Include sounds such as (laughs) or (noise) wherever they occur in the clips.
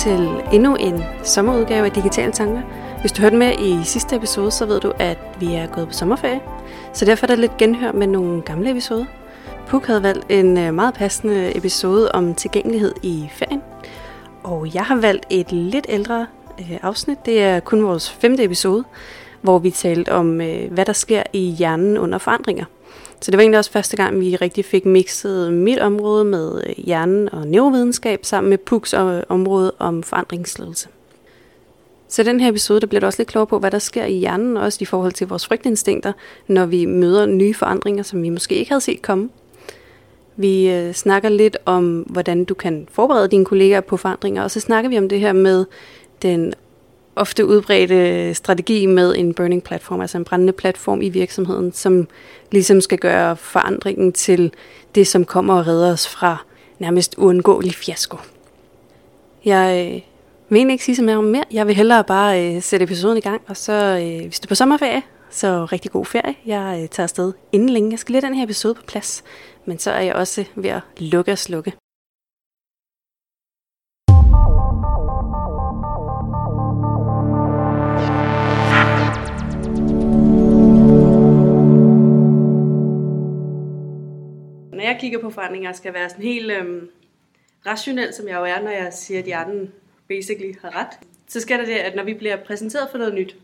Til endnu en sommerudgave af Digitale Tanker. Hvis du hørte med i sidste episode, så ved du, at vi er gået på sommerferie. Så derfor er der lidt genhør med nogle gamle episoder. Puk havde valgt en øh, meget passende episode om tilgængelighed i ferien. Og jeg har valgt et lidt ældre øh, afsnit. Det er kun vores femte episode, hvor vi talte om, øh, hvad der sker i hjernen under forandringer. Så det var egentlig også første gang, vi rigtig fik mixet mit område med øh, hjernen og neurovidenskab sammen med Puks område om forandringsledelse. Så i den her episode, der bliver du også lidt klogere på, hvad der sker i hjernen, også i forhold til vores frygtinstinkter, når vi møder nye forandringer, som vi måske ikke havde set komme. Vi øh, snakker lidt om, hvordan du kan forberede dine kollegaer på forandringer, og så snakker vi om det her med den ofte udbredte strategi med en burning platform, altså en brændende platform i virksomheden, som ligesom skal gøre forandringen til det, som kommer og redder os fra nærmest uundgåelig fiasko. Jeg øh, vil ikke sige så meget om mere. Jeg vil hellere bare øh, sætte episoden i gang, og så øh, hvis du er på sommerferie, så rigtig god ferie. Jeg øh, tager afsted inden længe. Jeg skal lige den her episode på plads, men så er jeg også ved at lukke og slukke. Når jeg kigger på forandringer, skal være sådan helt øhm, rationel, som jeg jo er, når jeg siger, at hjernen basically har ret. Så sker der det, at når vi bliver præsenteret for noget nyt,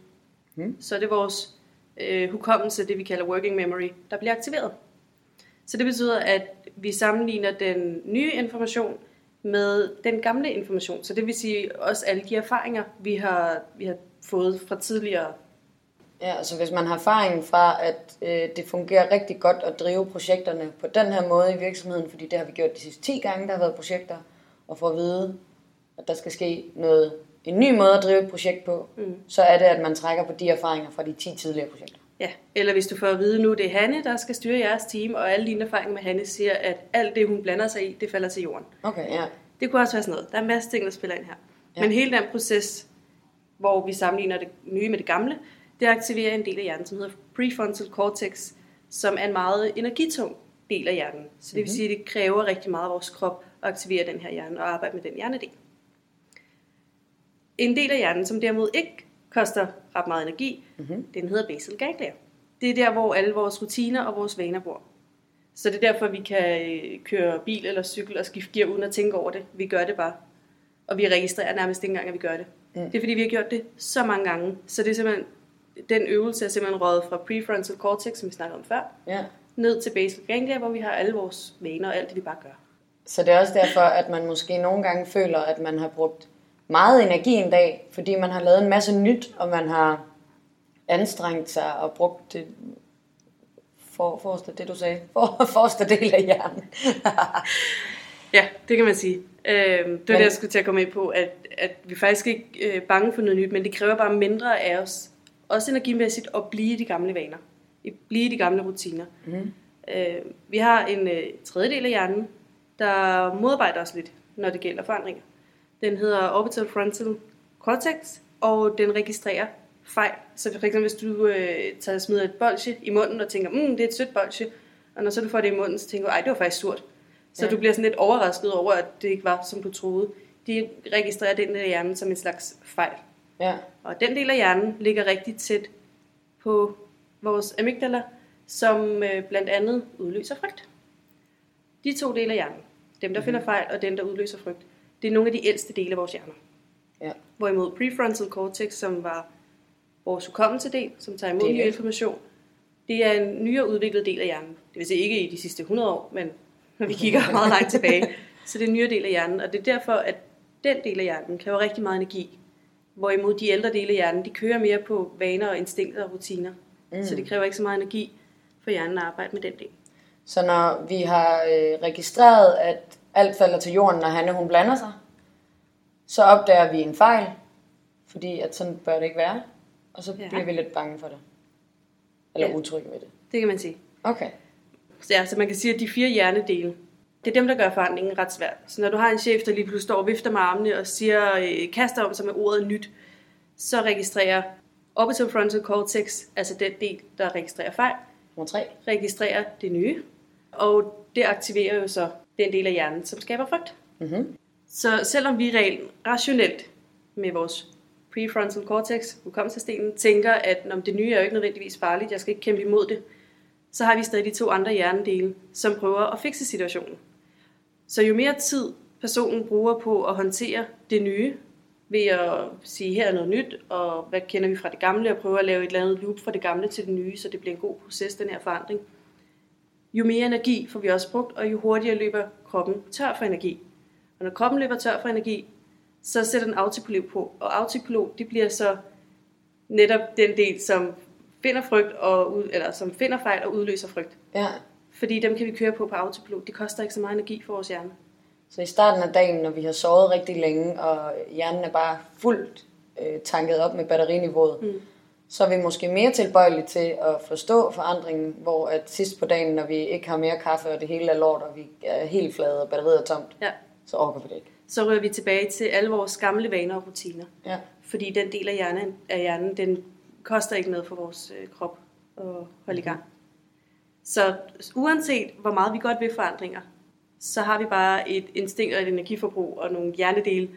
mm. så er det vores øh, hukommelse, det vi kalder working memory, der bliver aktiveret. Så det betyder, at vi sammenligner den nye information med den gamle information. Så det vil sige også alle de erfaringer, vi har, vi har fået fra tidligere. Ja, altså hvis man har erfaring fra, at øh, det fungerer rigtig godt at drive projekterne på den her måde i virksomheden, fordi det har vi gjort de sidste 10 gange, der har været projekter, og for at vide, at der skal ske noget, en ny måde at drive et projekt på, mm. så er det, at man trækker på de erfaringer fra de 10 tidligere projekter. Ja, eller hvis du får at vide nu, det er Hanne, der skal styre jeres team, og alle dine erfaringer med Hanne siger, at alt det, hun blander sig i, det falder til jorden. Okay, ja. Det kunne også være sådan noget. Der er en masse ting, der spiller ind her. Ja. Men hele den proces, hvor vi sammenligner det nye med det gamle, det aktiverer en del af hjernen, som hedder prefrontal cortex, som er en meget energitung del af hjernen. Så det vil mhm. sige, at det kræver rigtig meget af vores krop at aktivere den her hjerne og arbejde med den hjernedel. En del af hjernen, som derimod ikke koster ret meget energi, mm-hmm. den hedder basal ganglia. Det er der, hvor alle vores rutiner og vores vaner bor. Så det er derfor, vi kan øh, køre bil eller cykel og skifte gear uden at tænke over det. Vi gør det bare. Og vi registrerer nærmest ikke engang, at vi gør det. Mm. Det er fordi, vi har gjort det så mange gange. Så det er simpelthen, den øvelse er simpelthen røget fra prefrontal cortex, som vi snakkede om før, ja. ned til basal ganglia, hvor vi har alle vores vaner og alt det, vi bare gør. Så det er også derfor, at man måske nogle gange føler, at man har brugt meget energi en dag, fordi man har lavet en masse nyt, og man har anstrengt sig og brugt det for, forreste, det du sagde, for, (laughs) forreste del af hjernen. (laughs) ja, det kan man sige. Øh, det var men, det, jeg skulle til at komme ind på, at, at vi faktisk ikke er øh, bange for noget nyt, men det kræver bare mindre af os, også energimæssigt, at blive i de gamle vaner, blive i de gamle rutiner. Mm. Øh, vi har en øh, tredjedel af hjernen, der modarbejder os lidt, når det gælder forandringer. Den hedder Orbital Frontal Cortex, og den registrerer fejl. Så for eksempel, hvis du øh, tager smider et bolsje i munden og tænker, mm, det er et sødt bolsje, og når så du får det i munden, så tænker du, ej, det var faktisk surt. Så ja. du bliver sådan lidt overrasket over, at det ikke var, som du troede. De registrerer den af hjernen som en slags fejl. Ja. Og den del af hjernen ligger rigtig tæt på vores amygdala, som øh, blandt andet udløser frygt. De to dele af hjernen, dem der mm. finder fejl og den der udløser frygt, det er nogle af de ældste dele af vores hjerner. Ja. Hvorimod prefrontal cortex, som var vores hukommelse-del, som tager imod ny information, det er en nyere udviklet del af hjernen. Det vil sige ikke i de sidste 100 år, men når vi kigger meget langt tilbage. (laughs) Så det er en nyere del af hjernen, og det er derfor, at den del af hjernen kræver rigtig meget energi. Hvorimod de ældre dele af hjernen, de kører mere på vaner og instinkter og rutiner. Mm. Så det kræver ikke så meget energi for hjernen at arbejde med den del. Så når vi har øh, registreret, at alt falder til jorden, når Hanne hun blander sig, så opdager vi en fejl, fordi at sådan bør det ikke være, og så ja. bliver vi lidt bange for det. Eller ja. utrygge ved det. Det kan man sige. Okay. Så, ja, så man kan sige, at de fire hjernedele, det er dem, der gør forandringen ret svært. Så når du har en chef, der lige pludselig står og vifter med armene og siger, øh, kaster om sig med ordet nyt, så registrerer orbital frontal cortex, altså den del, der registrerer fejl, Nummer 3. registrerer det nye. Og det aktiverer jo så den del af hjernen, som skaber frygt. Mm-hmm. Så selvom vi rent rationelt med vores prefrontal cortex, hukommelsesdelen, tænker, at når det nye er jo ikke nødvendigvis farligt, jeg skal ikke kæmpe imod det, så har vi stadig de to andre hjernedele, som prøver at fikse situationen. Så jo mere tid personen bruger på at håndtere det nye, ved at sige, her er noget nyt, og hvad kender vi fra det gamle, og prøve at lave et eller andet loop fra det gamle til det nye, så det bliver en god proces, den her forandring. Jo mere energi får vi også brugt, og jo hurtigere løber kroppen tør for energi. Og når kroppen løber tør for energi, så sætter den autopilot på, og autopilot, det bliver så netop den del, som finder frygt og ud, eller som finder fejl og udløser frygt. Ja. Fordi dem kan vi køre på på autopilot. Det koster ikke så meget energi for vores hjerne. Så i starten af dagen, når vi har sovet rigtig længe, og hjernen er bare fuldt øh, tanket op med batteriniveauet, mm. så er vi måske mere tilbøjelige til at forstå forandringen, hvor at sidst på dagen, når vi ikke har mere kaffe, og det hele er lort, og vi er helt flade, og batteriet er tomt, Ja. så orker vi det ikke. Så rører vi tilbage til alle vores gamle vaner og rutiner. Ja. Fordi den del af hjernen, af hjernen den koster ikke noget for vores øh, krop at holde i gang. Så uanset hvor meget vi godt vil forandringer, så har vi bare et instinkt og et energiforbrug og nogle hjernedele,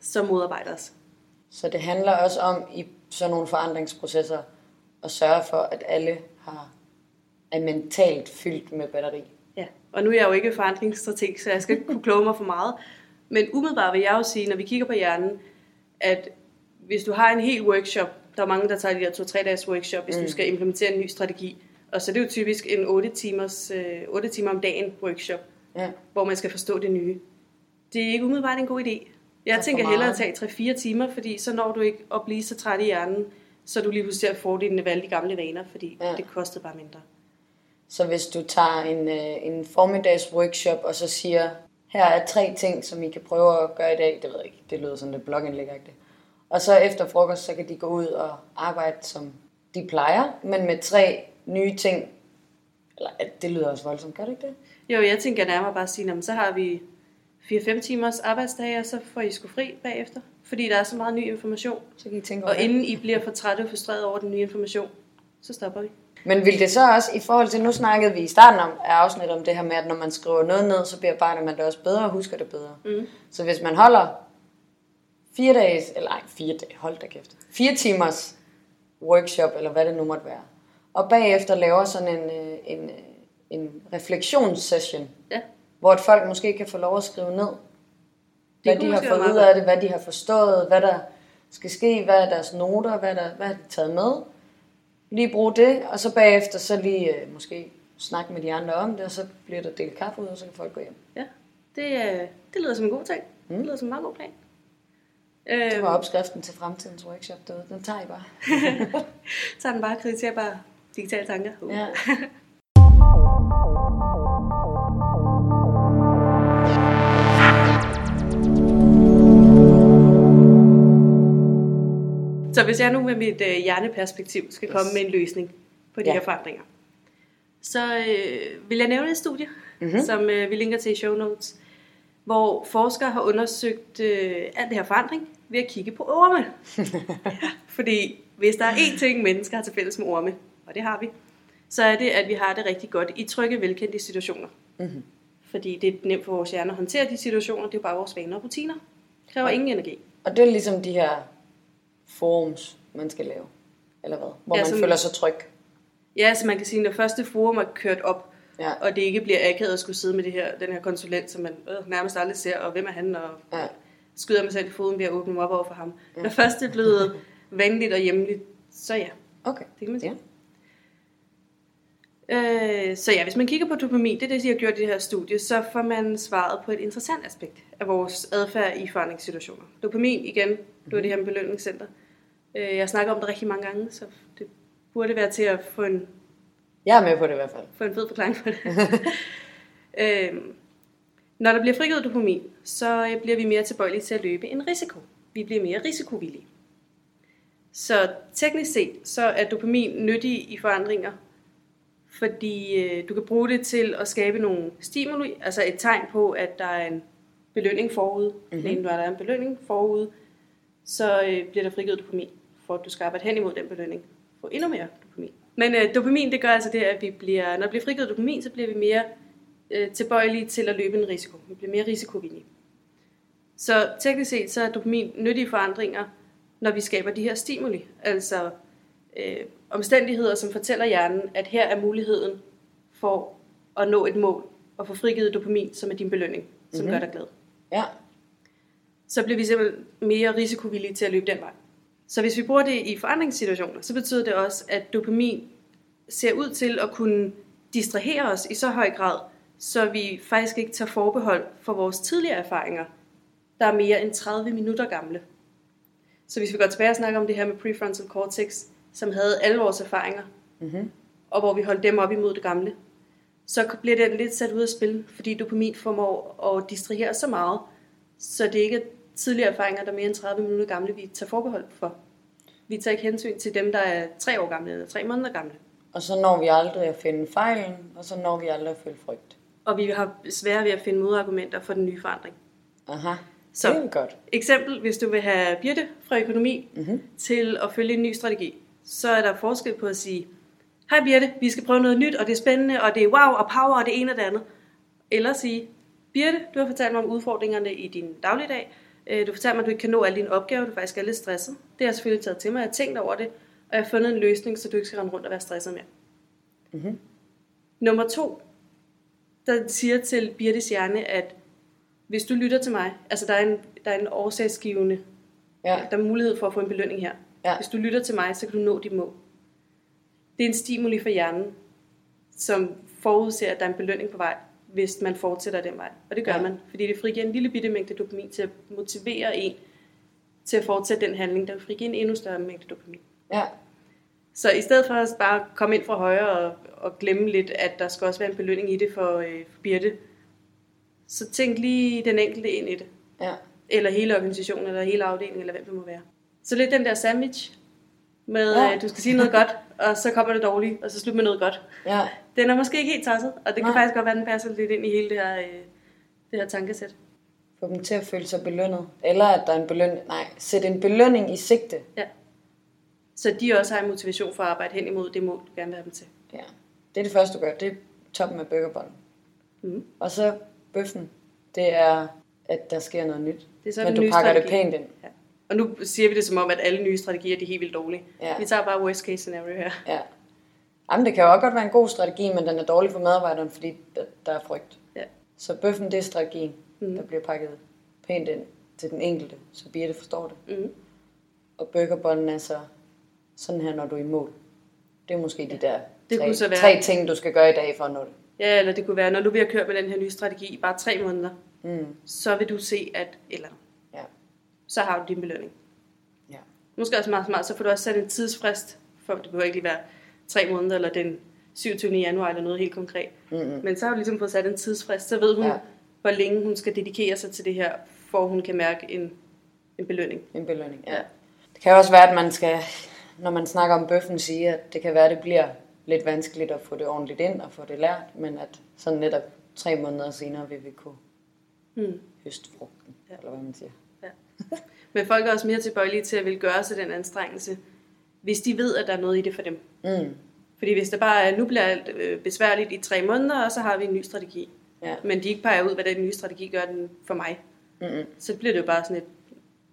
som modarbejder os. Så det handler også om i sådan nogle forandringsprocesser at sørge for, at alle har, er mentalt fyldt med batteri. Ja. Og nu er jeg jo ikke forandringsstrateg, så jeg skal ikke kunne kloge mig for meget. Men umiddelbart vil jeg jo sige, når vi kigger på hjernen, at hvis du har en hel workshop, der er mange, der tager de der 2-3 dages workshop, hvis mm. du skal implementere en ny strategi. Og så er det jo typisk en 8, timers, øh, 8 timer om dagen workshop, Ja. hvor man skal forstå det nye. Det er ikke umiddelbart en god idé. Jeg tænker hellere at tage 3-4 timer, fordi så når du ikke at blive så træt i hjernen, så du lige pludselig ser fordelene ved alle de gamle vaner, fordi Ja. det kostede bare mindre. Så hvis du tager en, øh, en formiddags workshop, og så siger, her er tre ting, som I kan prøve at gøre i dag, det ved jeg ikke, det lyder sådan lidt blogindlæg Og så efter frokost, så kan de gå ud og arbejde, som de plejer, men med tre nye ting. Eller det lyder også voldsomt, gør det ikke det? Jo, jeg tænker nærmere bare at sige, "Nå, men så har vi 4-5 timers arbejdsdage, og så får I sgu fri bagefter. Fordi der er så meget ny information. Så kan I tænke over Og det. inden I bliver for trætte og frustreret over den nye information, så stopper vi. Men vil det så også, i forhold til, nu snakkede vi i starten om, af afsnit om det her med, at når man skriver noget ned, så bearbejder man det også bedre og husker det bedre. Mm. Så hvis man holder fire dages, eller nej, fire dage, hold da kæft, fire timers workshop, eller hvad det nu måtte være, og bagefter laver sådan en, øh, en, øh, en refleksionssession, Ja, hvor folk måske kan få lov at skrive ned, hvad de har fået ud af det, hvad de har forstået, hvad der skal ske, hvad er deres noter, hvad, der, hvad har de taget med. Lige bruge det, og så bagefter så lige øh, måske snakke med de andre om det, og så bliver der delt kaffe ud, og så kan folk gå hjem. ja. Det, det lyder som en god ting. Mm. Det lyder som en meget god plan. Det var opskriften til fremtidens workshop derude. Den tager I bare. (laughs) så er den bare krediterbare digitale tanker. Uh. Ja. (laughs) Så hvis jeg nu med mit øh, hjerneperspektiv skal komme med en løsning på de Ja. her forandringer, så øh, vil jeg nævne et studie, Mhm. mm-hmm. som øh, vi linker til i show notes, hvor forskere har undersøgt øh, alt det her forandring ved at kigge på orme. (laughs) ja, fordi hvis der er én ting, mennesker har til fælles med orme, og det har vi, så er det, at vi har det rigtig godt i trygge, velkendte situationer. Mhm. Fordi det er nemt for vores hjerne at håndtere de situationer, det er jo bare vores vaner og rutiner. Det kræver ingen energi. Og det er ligesom de her forums, man skal lave. Eller hvad? Hvor Ja, man som- føler sig tryg. Ja, så man kan sige, når første forum er kørt op, Ja. og det ikke bliver akavet at skulle sidde med det her, den her konsulent, som man øh, nærmest aldrig ser, og hvem er han, og Ja. skyder mig selv i foden ved at åbne mig op over for ham. Ja. Når først det er blevet (laughs) venligt og hjemligt, så ja, Okay. det kan man sige. Ja. Øh, så ja, hvis man kigger på dopamin, det er det, de har gjort i det her studie, så får man svaret på et interessant aspekt af vores adfærd i forandringssituationer. Dopamin, igen, du er det her med belønningscenter. Øh, jeg snakker om det rigtig mange gange, så det burde være til at få en Jeg er med på det i hvert fald. få en fed forklaring på det. (laughs) øhm, når der bliver frigivet dopamin, så øh, bliver vi mere tilbøjelige til at løbe en risiko. Vi bliver mere risikovillige. Så teknisk set, så er dopamin nyttig i forandringer, fordi øh, du kan bruge det til at skabe nogle stimuli, altså et tegn på, at der er en belønning forud. Mm-hmm. Når der er en belønning forud, så øh, bliver der frigivet dopamin, for at du skal arbejde hen imod den belønning. Få endnu mere dopamin. Men øh, dopamin, det gør altså det, at vi bliver, når der bliver frigivet dopamin, så bliver vi mere øh, tilbøjelige til at løbe en risiko. Vi bliver mere risikovillige. Så teknisk set så er dopamin nyttige forandringer, når vi skaber de her stimuli. Altså øh, omstændigheder, som fortæller hjernen, at her er muligheden for at nå et mål og få frigivet dopamin, som er din belønning, som mm-hmm. gør dig glad. Ja. Så bliver vi simpelthen mere risikovillige til at løbe den vej. Så hvis vi bruger det i forandringssituationer, så betyder det også, at dopamin ser ud til at kunne distrahere os i så høj grad, så vi faktisk ikke tager forbehold for vores tidligere erfaringer, der er mere end 30 minutter gamle. Så hvis vi går tilbage og snakker om det her med prefrontal cortex, som havde alle vores erfaringer, Mm-hmm. og hvor vi holdt dem op imod det gamle, så bliver det lidt sat ud af spil, fordi dopamin formår at distrahere så meget, så det ikke er tidligere erfaringer, der er mere end 30 minutter gamle, vi tager forbehold for. Vi tager ikke hensyn til dem, der er 3 år gamle eller 3 måneder gamle. Og så når vi aldrig at finde fejlen, og så når vi aldrig at føle frygt. Og vi har svære ved at finde modargumenter for den nye forandring. Aha, Så. det er godt. Eksempel, hvis du vil have Birte fra økonomi Mm-hmm. til at følge en ny strategi, så er der forskel på at sige, hej Birte, vi skal prøve noget nyt, og det er spændende, og det er wow og power, og det ene og det andet. Eller sige, Birte, du har fortalt mig om udfordringerne i din dagligdag. Øh, Du fortalte mig, at du ikke kan nå alle dine opgaver, du faktisk er lidt stresset. Det har jeg selvfølgelig taget til mig, jeg har tænkt over det, og jeg har fundet en løsning, så du ikke skal rende rundt og være stresset mere. Mhm. Nummer to, der siger til Birtes hjerne, at hvis du lytter til mig, altså der er en, der er en årsagsgivende Ja, der er mulighed for at få en belønning her. Ja. Hvis du lytter til mig, så kan du nå dit mål. Det er en stimuli for hjernen, som forudser, at der er en belønning på vej, hvis man fortsætter den vej. Og det gør Ja. man, fordi det frigiver en lille bitte mængde dopamin til at motivere en til at fortsætte den handling, der frigiver en endnu større mængde dopamin. ja, Så i stedet for at bare komme ind fra højre og, og glemme lidt, at der skal også være en belønning i det for, øh, for Birte, så tænk lige den enkelte ind i det ja, eller hele organisationen, eller hele afdelingen, eller hvem det må være. Så lidt den der sandwich, med Ja. at du skal sige noget godt, og så kommer det dårligt, og så slut med noget godt. ja, Den er måske ikke helt tosset, og det kan Nej. faktisk godt være, den passer lidt ind i hele det her, øh, det her tankesæt. få dem til at føle sig belønnet. Eller at der er en belønning, nej, sæt en belønning i sigte. Ja. Så de også har en motivation for at arbejde hen imod det mål, du gerne vil have dem til. Ja, det er det første, du gør. Det er toppen af burgerbollen. Mm. Og så bøffen, det er, at der sker noget nyt. Det er så Men du pakker det strategi. pænt ind. Ja. Og nu siger vi det som om, at alle nye strategier de er helt vildt dårlige. Ja. Vi tager bare worst case scenario her. Ja. Jamen, det kan jo også godt være en god strategi, men den er dårlig for medarbejderen, fordi der, er frygt. Ja. Så bøffen, det er strategien, mm. Der bliver pakket pænt ind til den enkelte, så Birte forstår det. Mm. Og burgerbollen er så sådan her, når du er i mål. Det er måske de der Det tre, kunne så være- tre ting, du skal gøre i dag for at nå det. Ja, eller det kunne være, når du vil have kørt med den her nye strategi i bare tre måneder, Mm. så vil du se, at eller. Så har du din belønning. Ja. Måske også meget smart, så får du også sat en tidsfrist, for det behøver ikke lige være tre måneder, eller den 27. januar, eller noget helt konkret. Mm-hmm. Men så har du ligesom fået sat en tidsfrist, så ved hun, Ja. hvor længe hun skal dedikere sig til det her, for hun kan mærke en, en belønning. En belønning, ja. Ja. Det kan også være, at man skal, når man snakker om bøffen, sige, at det kan være, at det bliver lidt vanskeligt at få det ordentligt ind og få det lært, men at sådan netop tre måneder senere vil vi kunne Mm. høste frugten. Ja. eller hvad man siger. (laughs) Men folk er også mere tilbøjelige til at vil gøre sig den anstrengelse, hvis de ved, at der er noget i det for dem. Mm. Fordi hvis det bare er, nu bliver alt øh, besværligt i tre måneder, og så har vi en ny strategi. Ja. Men de ikke peger ud, hvad den nye strategi gør den for mig. Mm-mm. Så bliver det jo bare sådan et,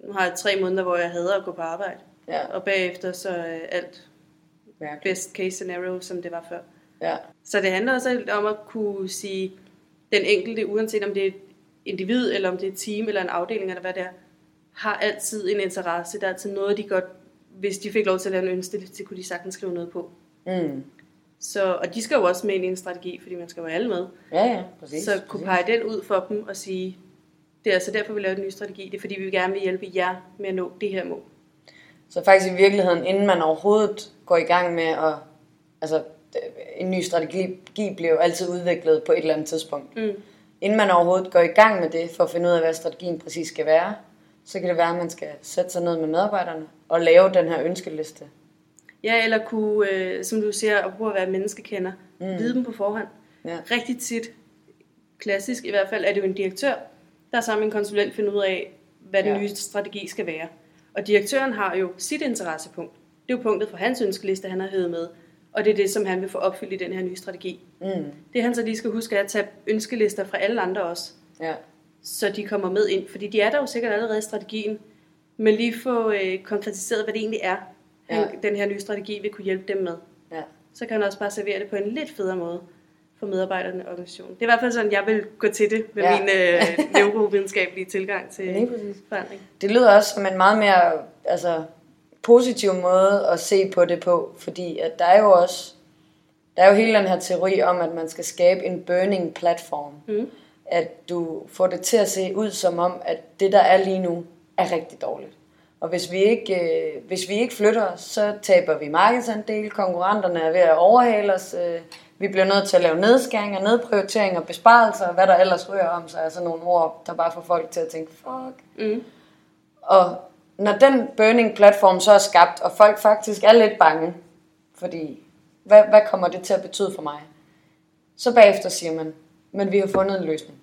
nu har jeg tre måneder, hvor jeg hader at gå på arbejde. Ja, Og bagefter så er alt virkelig. best case scenario, som det var før. Ja. Så det handler også om at kunne sige, den enkelte, uanset om det er et individ, eller om det er et team, eller en afdeling, eller hvad det er, har altid en interesse. Der er altid noget, de godt, hvis de fik lov til at lave en ønskeliste, så kunne de sagtens skrive noget på. Mm. Så, og de skal jo også med ind i en strategi, fordi man skal jo have alle med. Ja, ja, præcis. Så kunne præcis. pege den ud for dem og sige, det er altså derfor, vi laver en ny strategi. Det er fordi, vi gerne vil hjælpe jer med at nå det her mål. Så faktisk i virkeligheden, inden man overhovedet går i gang med at... Altså, en ny strategi bliver jo altid udviklet på et eller andet tidspunkt. Mm. Inden man overhovedet går i gang med det, for at finde ud af, hvad strategien præcis skal være, så kan det være, at man skal sætte sig ned med medarbejderne og lave den her ønskeliste. Ja, eller kunne, øh, som du siger, at prøve at være menneskekender, mm. vide dem på forhånd. Ja. Rigtig tit, klassisk i hvert fald, er det jo en direktør, der sammen med en konsulent finder ud af, hvad den Ja. nye strategi skal være. Og direktøren har jo sit interessepunkt. Det er jo punktet for hans ønskeliste, han har hævet med. Og det er det, som han vil få opfyldt i den her nye strategi. Mm. Det han så lige skal huske er at tage ønskelister fra alle andre også. Ja. Så de kommer med ind. Fordi de er der jo sikkert allerede i strategien, men lige få øh, konkretiseret, hvad det egentlig er, ja. Den her nye strategi vil kunne hjælpe dem med. Ja. Så kan han også bare servere det på en lidt federe måde for medarbejderne i organisationen. Det er i hvert fald sådan, jeg vil gå til det med ja. Min øh, (laughs) neurovidenskabelige tilgang til forandring. Det lyder også som en meget mere altså, positiv måde at se på det på, fordi at der er jo også der er jo hele den her teori om, at man skal skabe en burning platform. Mm. At du får det til at se ud som om, at det der er lige nu, er rigtig dårligt. Og hvis vi ikke, øh, hvis vi ikke flytter os, så taber vi markedsandel, konkurrenterne er ved at overhale os, øh, vi bliver nødt til at lave nedskæringer, nedprioriteringer, besparelser, og hvad der ellers ryger om sig, er sådan nogle ord, der bare får folk til at tænke, fuck. Mm. Og når den burning platform så er skabt, og folk faktisk er lidt bange, fordi hvad, hvad kommer det til at betyde for mig? Så bagefter siger man, men vi har fundet en løsning.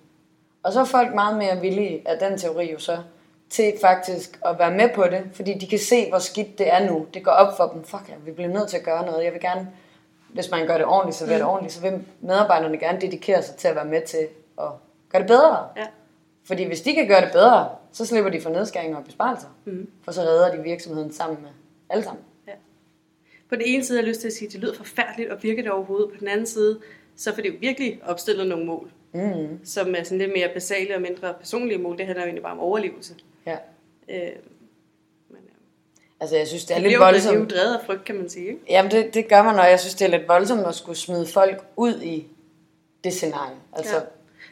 Og så er folk meget mere villige af den teori jo så, til faktisk at være med på det, fordi de kan se, hvor skidt det er nu. Det går op for dem, fuck ja, vi bliver nødt til at gøre noget. Jeg vil gerne, hvis man gør det ordentligt, så vil det ordentligt, så vil medarbejderne gerne dedikere sig til at være med til at gøre det bedre. Ja. Fordi hvis de kan gøre det bedre, så slipper de for nedskæringer og besparelser. Mm. For så redder de virksomheden sammen med alle sammen. På den ene side har jeg lyst til at sige, at det lyder forfærdeligt og virker det overhovedet. På den anden side, så får det jo virkelig opstillet nogle mål, Mm. som er sådan lidt mere basale og mindre personlige mål. Det handler jo egentlig bare om overlevelse. Ja. Øh, men, øh, Altså, jeg synes, det er det lidt jo, det er jo voldsomt. af frygt, kan man sige. Ikke? Jamen, det, det gør man, og jeg synes, det er lidt voldsomt at skulle smide folk ud i det scenarie. Altså, Ja.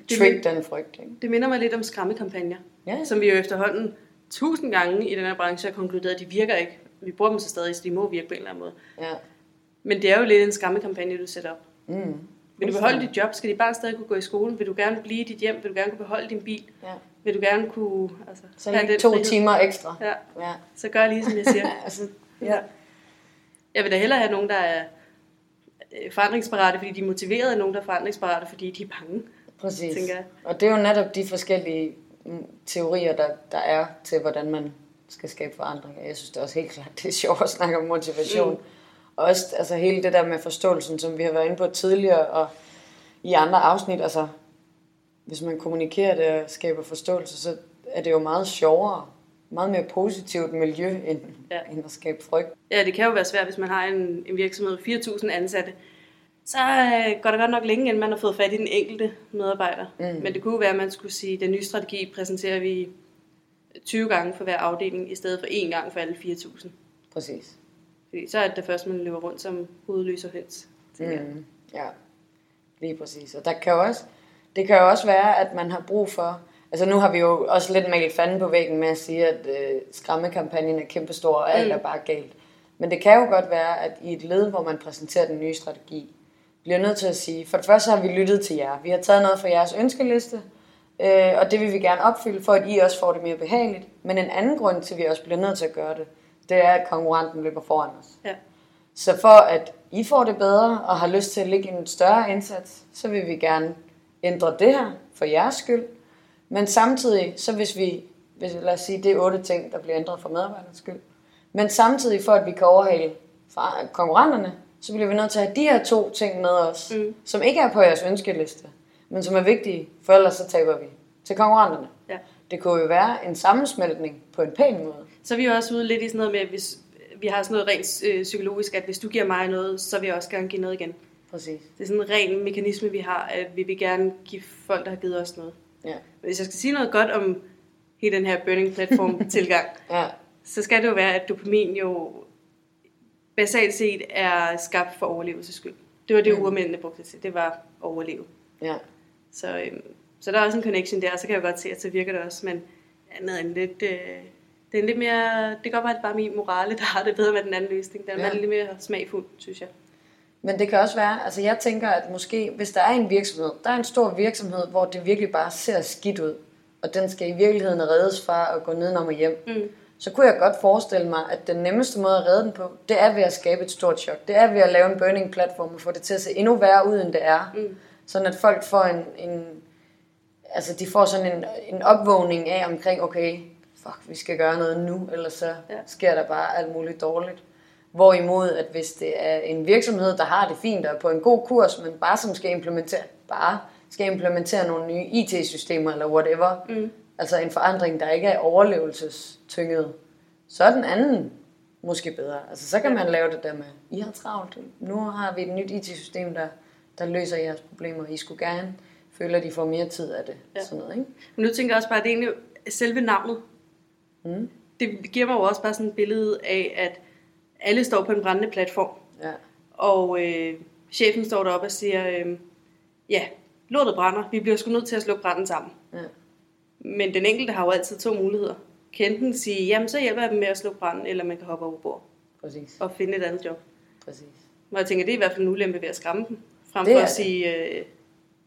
Det trick vil- den frygt, ikke? Det minder mig lidt om skræmmekampagner, Ja. som vi jo efterhånden tusind gange i den her branche har konkluderet, at de virker ikke. Vi bruger dem så stadig, så de må virke på en eller anden måde. Ja. Men det er jo lidt en skræmmekampagne, du sætter op. Mm. Vil du beholde dit job? Skal de bare stadig kunne gå i skole? Vil du gerne blive i dit hjem? Vil du gerne kunne beholde din bil? Ja. Vil du gerne kunne... Altså, Så have to frihed? timer ekstra. Ja, Ja. så gør lige, som jeg siger. (laughs) altså, ja. Jeg vil da hellere have nogen, der er øh, forandringsparate, fordi de er motiveret, end nogen, der er forandringsparate, fordi de er bange. præcis. Tænker jeg. Og det er jo netop de forskellige mm, teorier, der, der er til, hvordan man skal skabe forandring. Jeg synes det er også helt klart, det er sjovt at snakke om motivation. Mm. Og også altså, hele det der med forståelsen, som vi har været inde på tidligere, og i andre afsnit, altså hvis man kommunikerer det og skaber forståelse, så er det jo meget sjovere, meget mere positivt miljø, end, Ja. end at skabe frygt. Ja, det kan jo være svært, hvis man har en, en virksomhed med 4.000 ansatte. Så øh, går der godt nok længe, inden man har fået fat i den enkelte medarbejder. Mm. Men det kunne være, at man skulle sige, at den nye strategi præsenterer vi 20 gange for hver afdeling, i stedet for én gang for alle 4.000. Præcis. Fordi så er det først, man løber rundt som hovedløs og høns. Mm, ja, lige præcis. Og der kan også, det kan jo også være, at man har brug for... Altså nu har vi jo også lidt malet fanden på væggen med at sige, at øh, skræmmekampagnen er kæmpestor, og alt Mm. er bare galt. Men det kan jo godt være, at i et led, hvor man præsenterer den nye strategi, bliver nødt til at sige, for det første har vi lyttet til jer. Vi har taget noget fra jeres ønskeliste, øh, og det vil vi gerne opfylde, for at I også får det mere behageligt. Men en anden grund til, at vi også bliver nødt til at gøre det, det er, at konkurrenten løber foran os. Ja. Så for at I får det bedre og har lyst til at lægge en større indsats, så vil vi gerne ændre det her for jeres skyld. Men samtidig, så hvis vi, hvis, lad os sige, det er otte ting, der bliver ændret for medarbejdernes skyld. Men samtidig for at vi kan overhale konkurrenterne, så bliver vi nødt til at have de her to ting med os, mm. som ikke er på jeres ønskeliste, men som er vigtige, for ellers så taber vi til konkurrenterne. Ja. Det kunne jo være en sammensmeltning på en pæn måde. Så er vi jo også ude lidt i sådan noget med, at hvis vi har sådan noget rent øh, psykologisk, at hvis du giver mig noget, så vil jeg også gerne give noget igen. Præcis. Det er sådan en ren mekanisme, vi har, at vi vil gerne give folk, der har givet os noget. Ja. Hvis jeg skal sige noget godt om hele den her burning platform (laughs) tilgang, Ja. så skal det jo være, at dopamin jo basalt set er skabt for overlevelses skyld. Det var det, Mm. urmændene brugte det til. Det var overleve. Ja. Så, øhm, så der er også en connection der, og så kan jeg godt se, at så virker det også, men andet end lidt... Øh, det er en lidt mere... Det kan godt være, at det bare min morale, der har det bedre med den anden løsning. Den er Ja. lidt mere smagfuld, synes jeg. Men det kan også være, altså jeg tænker, at måske, hvis der er en virksomhed, der er en stor virksomhed, hvor det virkelig bare ser skidt ud, og den skal i virkeligheden reddes fra at gå nedenom og hjem, Mm. så kunne jeg godt forestille mig, at den nemmeste måde at redde den på, det er ved at skabe et stort chok. Det er ved at lave en burning platform og få det til at se endnu værre ud, end det er. Mm. Sådan at folk får en, en altså de får sådan en, en opvågning af omkring, okay, fuck, vi skal gøre noget nu, ellers så Ja. sker der bare alt muligt dårligt. Hvorimod, at hvis det er en virksomhed, der har det fint og er på en god kurs, men bare som skal implementere, bare skal implementere nogle nye IT-systemer eller whatever, mm. altså en forandring, der ikke er overlevelsestynget, så er den anden måske bedre. Altså så kan man lave det der med, I har travlt, nu har vi et nyt IT-system, der, der løser jeres problemer, I skulle gerne føle, at de får mere tid af det. Ja. Sådan noget, ikke? Men nu tænker jeg også bare, at det egentlig selve navnet. Mm. Det giver mig jo også bare sådan et billede af, at alle står på en brændende platform. Ja. Og øh, chefen står deroppe og siger, øh, ja, lortet brænder, vi bliver sgu nødt til at slukke branden sammen. Ja. Men den enkelte har jo altid to muligheder. Kan enten sige, jamen så hjælper jeg dem med at slukke branden, eller man kan hoppe over bord. Præcis. Og finde et andet job. Præcis. Og jeg tænker, det er i hvert fald en ulempe ved at skræmme dem. Frem for at sige, øh,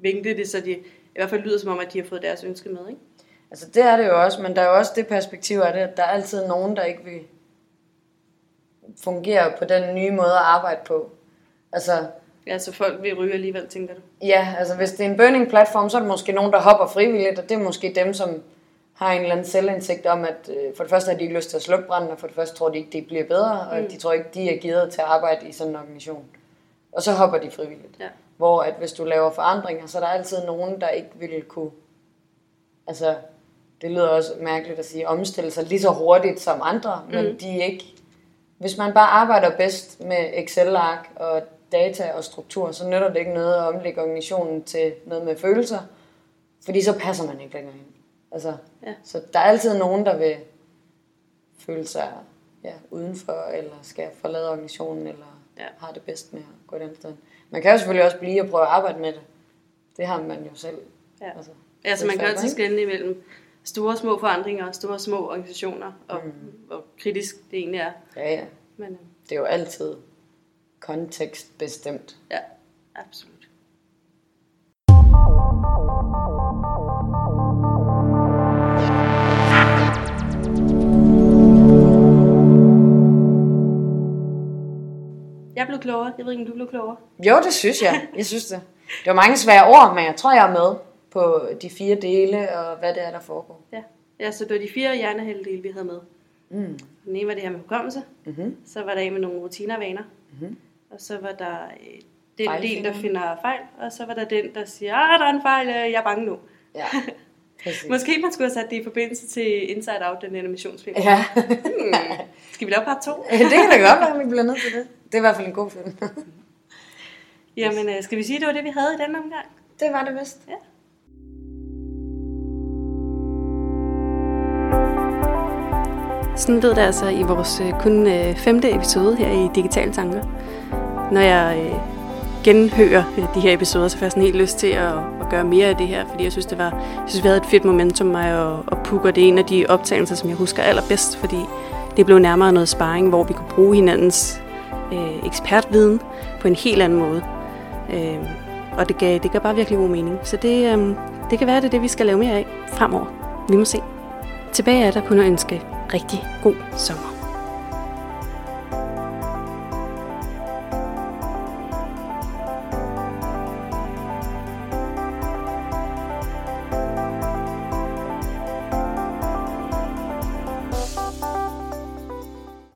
vinkle det, så de i hvert fald lyder som om, at de har fået deres ønske med, ikke? Altså det er det jo også, men der er jo også det perspektiv af det, at der er altid nogen, der ikke vil fungere på den nye måde at arbejde på. Altså, Ja, så folk vil ryge alligevel, tænker du? Ja, altså hvis det er en burning platform, så er der måske nogen, der hopper frivilligt, og det er måske dem, som har en eller anden selvindsigt om, at øh, for det første har de ikke lyst til at slukke branden, og for det første tror de ikke, det bliver bedre, og mm. de tror ikke, de er givet til at arbejde i sådan en organisation. Og så hopper de frivilligt. Ja. Hvor at hvis du laver forandringer, så er der altid nogen, der ikke vil kunne, altså det lyder også mærkeligt at sige, omstille sig lige så hurtigt som andre, mm. men de ikke, hvis man bare arbejder bedst med Excel-ark og data og struktur, så nytter det ikke noget at omlægge organisationen til noget med følelser, fordi så passer man ikke længere ind. Altså, ja. Så der er altid nogen, der vil føle sig ja, udenfor, eller skal forlade organisationen, eller ja. har det bedst med at gå den sted. Man kan jo selvfølgelig også blive og prøve at arbejde med det. Det har man jo selv. Ja, altså, ja så man kan altid skelne imellem store små forandringer og store små organisationer, og mm. hvor kritisk det egentlig er. Ja, ja. Men, øh, det er jo altid kontekstbestemt. Ja, absolut. Jeg blev klogere. Jeg ved ikke, om du blev klogere. Jo, det synes jeg. Jeg synes det. Det var mange svære ord, men jeg tror, jeg er med på de fire dele og hvad det er, der foregår. Ja, ja så det var de fire hjernehalvdele, vi havde med. Mm. Den ene var det her med hukommelse. Mm-hmm. Så var der en med nogle rutiner og vaner. Mm-hmm. Og så var der øh, den del, der finder fejl. Og så var der den, der siger, ah, der er en fejl, øh, jeg er bange nu. Ja. (laughs) Måske man skulle have sat det i forbindelse til Inside Out, den animationsfilm. Ja. hmm. Skal vi lave part 2? (laughs) det kan da godt være, vi bliver nødt til det. Det er i hvert fald en god film. (laughs) Jamen, øh, skal vi sige, at det var det, vi havde i den omgang? Det var det vist. Ja. Sådan lød det altså i vores øh, kun øh, femte episode her i Digitale Tanker. Når jeg genhører de her episoder, så får jeg sådan helt lyst til at, at gøre mere af det her, fordi jeg synes, det var, jeg synes, vi havde et fedt momentum, mig og, og Puk, og det er en af de optagelser, som jeg husker allerbedst, fordi det blev nærmere noget sparring, hvor vi kunne bruge hinandens øh, ekspertviden på en helt anden måde. Øh, og det gav, det gav bare virkelig god mening. Så det, øh, det kan være, det er det, vi skal lave mere af fremover. Vi må se. Tilbage er der kun at ønske rigtig god sommer.